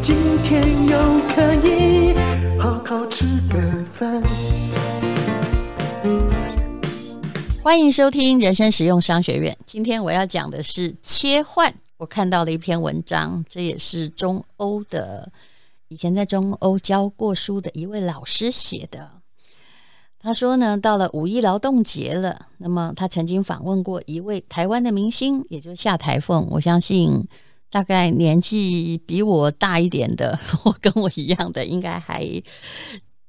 今天又可以好好吃个饭。欢迎收听人生实用商学院。今天我要讲的是切换。我看到了一篇文章，这也是中欧的，以前在中欧教过书的一位老师写的。他说呢，到了五一劳动节了，那么他曾经访问过一位台湾的明星，也就是夏台凤。我相信大概年纪比我大一点的，或跟我一样的，应该还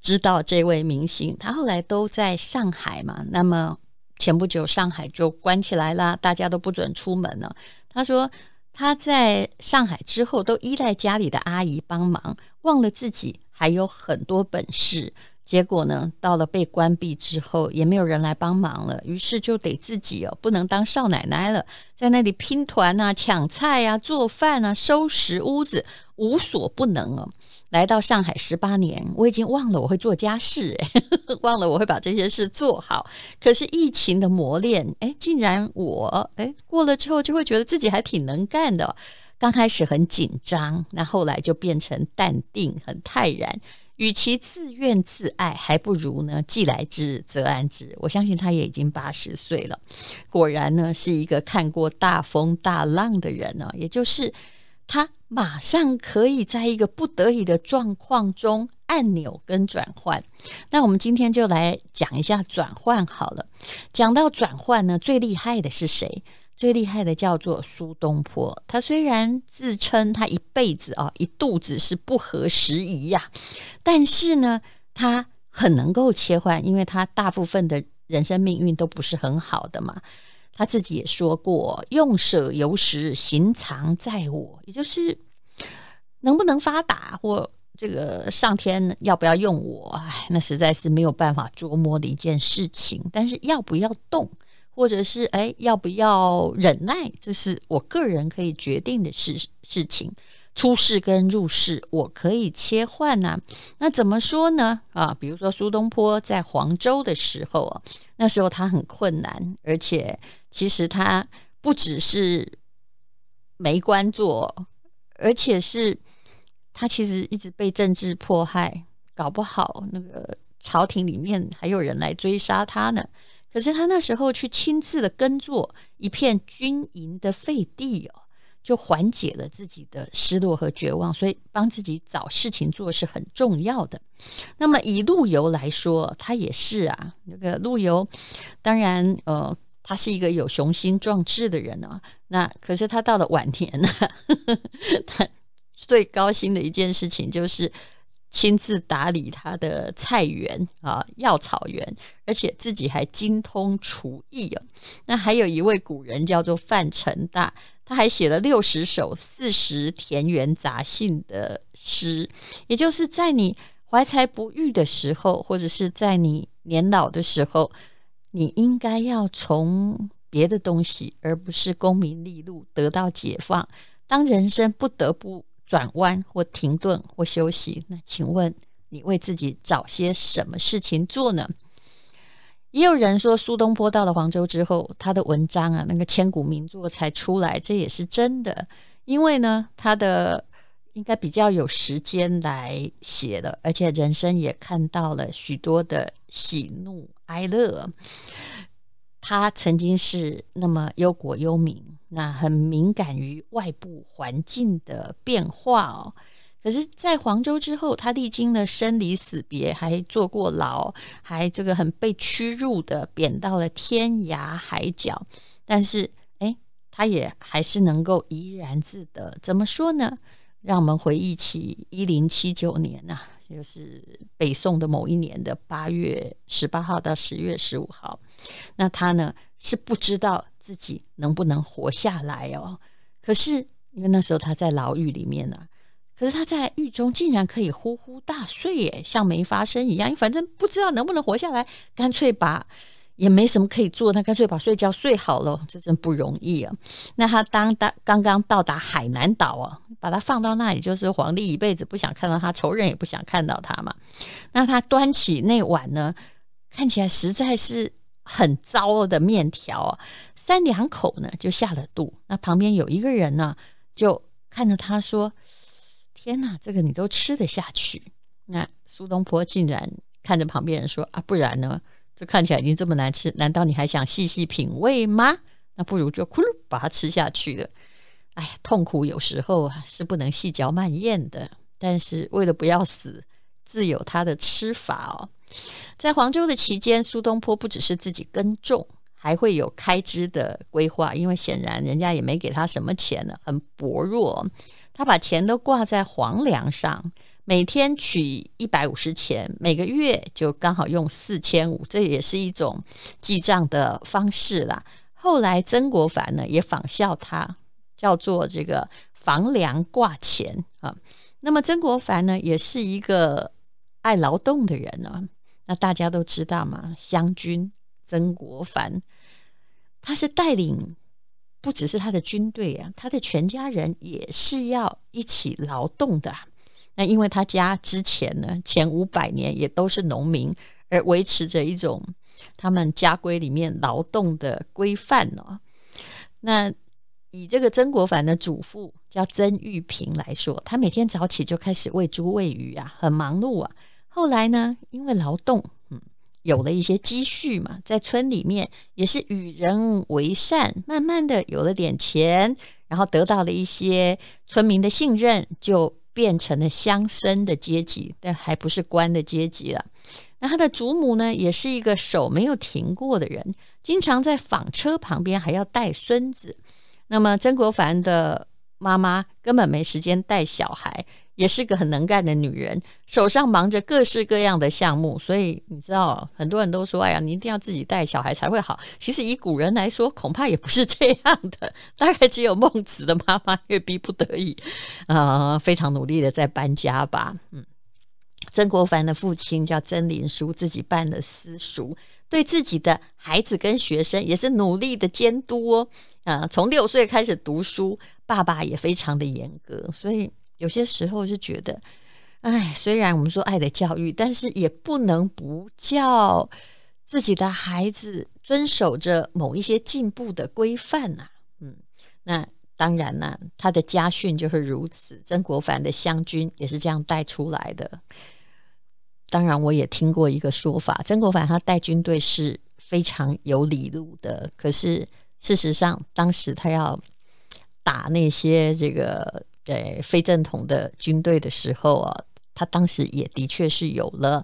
知道这位明星。他后来都在上海嘛，那么前不久上海就关起来了，大家都不准出门了。他说他在上海之后都依赖家里的阿姨帮忙，忘了自己还有很多本事。结果呢，到了被关闭之后，也没有人来帮忙了，于是就得自己哦，不能当少奶奶了，在那里拼团啊、抢菜啊、做饭啊、收拾屋子，无所不能哦。来到上海十八年，我已经忘了我会做家事，诶，忘了我会把这些事做好。可是疫情的磨练，诶，竟然我诶过了之后，就会觉得自己还挺能干的。刚开始很紧张，那后来就变成淡定、很泰然。与其自怨自艾，还不如呢既来之则安之。我相信他也已经八十岁了，果然呢是一个看过大风大浪的人呢。也就是他马上可以在一个不得已的状况中按钮跟转换。那我们今天就来讲一下转换好了。讲到转换呢，最厉害的是谁？最厉害的叫做苏东坡，他虽然自称他一辈子啊一肚子是不合时宜呀，但是呢，他很能够切换，因为他大部分的人生命运都不是很好的嘛。他自己也说过：“用舍有时，行藏在我。”也就是能不能发达，或这个上天要不要用我，哎，那实在是没有办法捉摸的一件事情。但是要不要动？或者是哎，要不要忍耐？这是我个人可以决定的事事情。出世跟入世，我可以切换呐。那怎么说呢？啊，比如说苏东坡在黄州的时候啊，那时候他很困难，而且其实他不只是没官做，而且是他其实一直被政治迫害，搞不好那个朝廷里面还有人来追杀他呢。可是他那时候去亲自的耕作一片军营的废地哦，就缓解了自己的失落和绝望。所以帮自己找事情做是很重要的。那么以陆游来说，他也是啊。那个陆游，当然呃，他是一个有雄心壮志的人啊。那可是他到了晚年呢，他最高兴的一件事情就是。亲自打理他的菜园啊，药草园，而且自己还精通厨艺啊。那还有一位古人叫做范成大，他还写了六十首四时田园杂兴的诗。也就是在你怀才不遇的时候，或者是在你年老的时候，你应该要从别的东西，而不是功名利禄得到解放。当人生不得不转弯或停顿或休息，那请问你为自己找些什么事情做呢？也有人说苏东坡到了黄州之后，他的文章啊，那个千古名作才出来，这也是真的。因为呢，他的应该比较有时间来写了，而且人生也看到了许多的喜怒哀乐。他曾经是那么忧国忧民。那很敏感于外部环境的变化哦，可是，在黄州之后，他历经了生离死别，还坐过牢，还这个很被屈辱的贬到了天涯海角，但是，哎，他也还是能够怡然自得。怎么说呢？让我们回忆起一零七九年呐、就是北宋的某一年的八月十八号到十月十五号，那他呢是不知道。自己能不能活下来哦。可是因为那时候他在牢狱里面呢、可是他在狱中竟然可以呼呼大睡耶，像没发生一样。反正不知道能不能活下来，干脆把。也没什么可以做，他干脆把睡觉睡好了，这真不容易啊。那他当当刚刚到达海南岛啊，把他放到那里，就是皇帝一辈子不想看到他，仇人也不想看到他嘛。那他端起那碗呢，看起来实在是很糟的面条啊，三两口呢就下了肚。那旁边有一个人呢，就看着他说：“天哪，这个你都吃得下去？”那苏东坡竟然看着旁边人说：“啊，不然呢？”这看起来已经这么难吃，难道你还想细细品味吗？那不如就咕噜把它吃下去了。哎，痛苦有时候啊是不能细嚼慢咽的，但是为了不要死，自有他的吃法哦。在黄州的期间，苏东坡不只是自己耕种，还会有开支的规划，因为显然人家也没给他什么钱呢，很薄弱。他把钱都挂在黄粱上。每天取一百五十钱，每个月就刚好用四千五，这也是一种记账的方式啦。后来曾国藩呢也仿效他，叫做这个房梁挂钱啊。那么曾国藩呢也是一个爱劳动的人呢。那大家都知道嘛，湘军曾国藩，他是带领不只是他的军队啊，他的全家人也是要一起劳动的。那因为他家之前呢，前五百年也都是农民，而维持着一种他们家规里面劳动的规范哦。那以这个曾国藩的祖父叫曾玉平来说，他每天早起就开始喂猪喂鱼啊，很忙碌啊。后来呢，因为劳动，嗯，有了一些积蓄嘛，在村里面也是与人为善，慢慢的有了点钱，然后得到了一些村民的信任，就。变成了乡绅的阶级，但还不是官的阶级了。那他的祖母呢，也是一个手没有停过的人，经常在纺车旁边还要带孙子。那么曾国藩的妈妈根本没时间带小孩。也是个很能干的女人，手上忙着各式各样的项目，所以你知道，很多人都说：“哎呀，你一定要自己带小孩才会好。”其实以古人来说，恐怕也不是这样的，大概只有孟子的妈妈越逼不得已，呃，非常努力的在搬家吧。嗯，曾国藩的父亲叫曾林书，自己办了私塾，对自己的孩子跟学生也是努力的监督哦。啊、呃，从六岁开始读书，爸爸也非常的严格，所以。有些时候是觉得，哎，虽然我们说爱的教育，但是也不能不叫自己的孩子遵守着某一些进步的规范呐。嗯，那当然呢，他的家训就是如此。曾国藩的湘军也是这样带出来的。当然，我也听过一个说法，曾国藩他带军队是非常有理路的。可是事实上，当时他要打那些这个。对非正统的军队的时候啊，他当时也的确是有了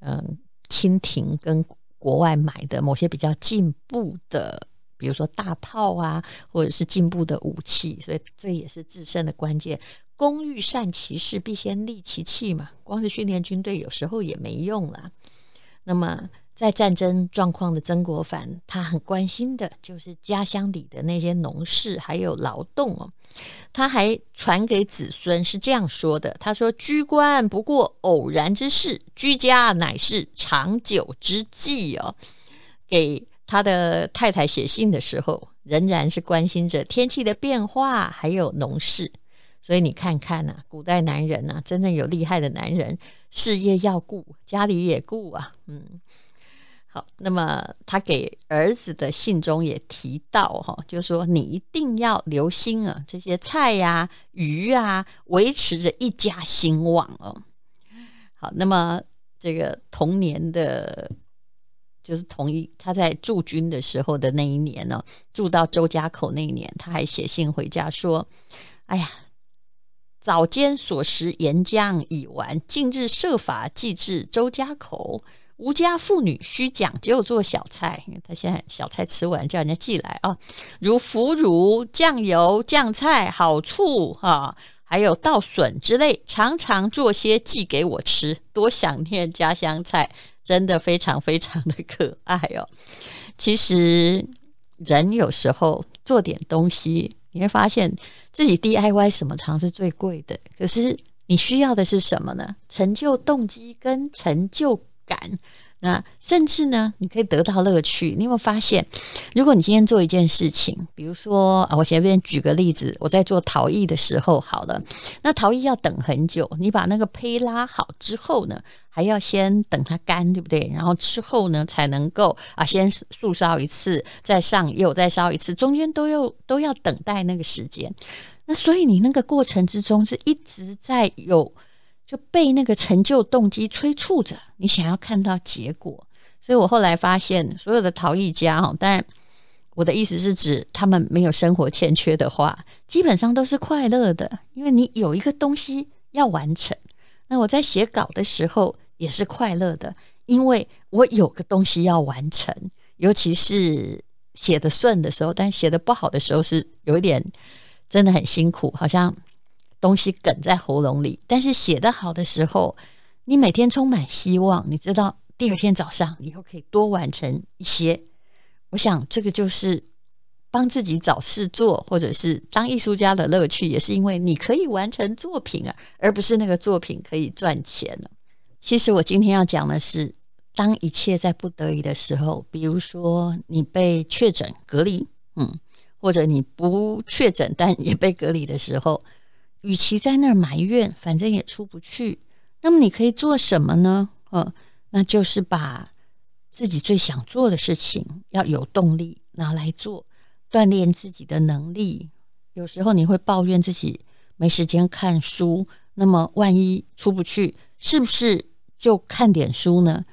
嗯，清廷跟国外买的某些比较进步的，比如说大炮啊，或者是进步的武器，所以这也是制胜的关键。工欲善其事，必先利其器嘛。光是训练军队有时候也没用啦。那么。在战争状况的曾国藩，他很关心的就是家乡里的那些农事还有劳动哦。他还传给子孙是这样说的：“他说，居官不过偶然之事，居家乃是长久之计哦。”给他的太太写信的时候，仍然是关心着天气的变化还有农事。所以你看看呐、古代男人呐、真正有厉害的男人，事业要顾，家里也顾啊，嗯。好，那么他给儿子的信中也提到哈，就是说你一定要留心啊，这些菜呀、鱼啊，维持着一家兴旺哦。好，那么这个童年的，就是同一他在驻军的时候的那一年呢，住到周家口那一年，他还写信回家说：“哎呀，早间所食盐浆已完，近日设法寄至周家口。”吾家妇女需讲究做小菜，因为他现在小菜吃完叫人家寄来啊，如腐乳、酱油、酱菜、好醋啊，还有稻笋之类，常常做些寄给我吃，多想念家乡菜，真的非常非常的可爱哦。其实人有时候做点东西，你会发现自己 DIY 什么常是最贵的，可是你需要的是什么呢？成就动机跟成就感。那甚至呢，你可以得到乐趣。你有没有发现，如果你今天做一件事情，比如说啊，我前面举个例子，我在做陶艺的时候，好了，那陶艺要等很久，你把那个胚拉好之后呢，还要先等它干，对不对？然后之后呢，才能够啊，先素烧一次，再上釉，再烧一次，中间都要都要等待那个时间。那所以你那个过程之中是一直在有。就被那个成就动机催促着，你想要看到结果。所以我后来发现，所有的陶艺家哈，当然我的意思是指他们没有生活欠缺的话，基本上都是快乐的，因为你有一个东西要完成。那我在写稿的时候也是快乐的，因为我有个东西要完成。尤其是写得顺的时候，但写得不好的时候是有一点真的很辛苦，好像。东西梗在喉咙里，但是写得好的时候，你每天充满希望。你知道第二天早上你又可以多完成一些。我想这个就是帮自己找事做，或者是当艺术家的乐趣，也是因为你可以完成作品啊，而不是那个作品可以赚钱。其实我今天要讲的是，当一切在不得已的时候，比如说你被确诊隔离，嗯，或者你不确诊但也被隔离的时候。与其在那儿埋怨，反正也出不去，那么你可以做什么呢？呃，那就是把自己最想做的事情要有动力拿来做，锻炼自己的能力。有时候你会抱怨自己没时间看书，那么万一出不去，是不是就看点书呢？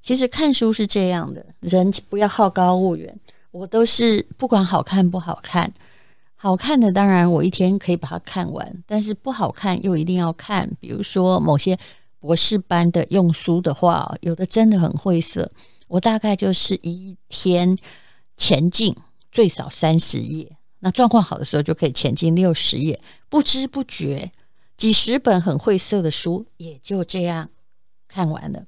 其实看书是这样的，人不要好高骛远。我都是不管好看不好看。好看的当然我一天可以把它看完，但是不好看又一定要看。比如说某些博士班的用书的话，有的真的很晦涩。我大概就是一天前进最少三十页，那状况好的时候就可以前进六十页，不知不觉几十本很晦涩的书也就这样看完了。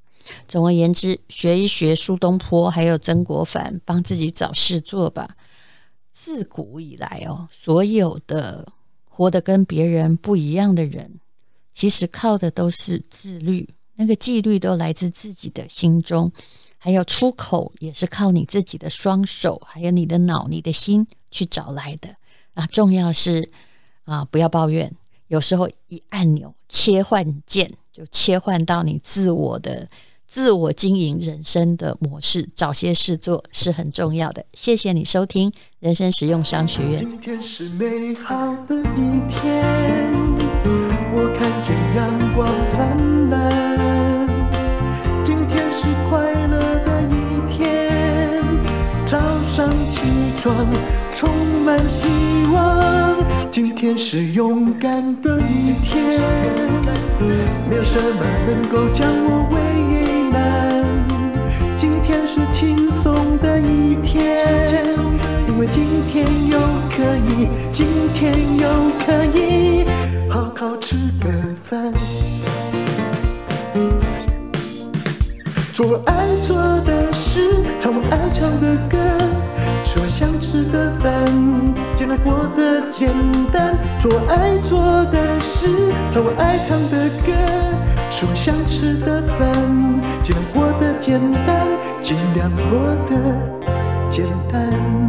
总而言之，学一学苏东坡还有曾国藩，帮自己找事做吧。自古以来哦，所有的活得跟别人不一样的人，其实靠的都是自律。那个纪律都来自自己的心中，还有出口也是靠你自己的双手，还有你的脑、你的心去找来的。啊，重要是啊，不要抱怨。有时候一按钮切换键，就切换到你自我的。自我经营人生的模式，找些事做是很重要的。谢谢你收听人生实用商学院。今天是美好的一天，我看见阳光灿烂。今天是快乐的一天，早上起床充满希望。今天是勇敢的一天，没有什么能够将我今天又可以，今天又可以好好吃个饭，做爱做的事，唱我爱唱的歌，吃我想吃的饭，尽量过得简单。做爱做的事，唱我爱唱的歌，吃我想吃的饭。尽量过得简单，尽量过得简单。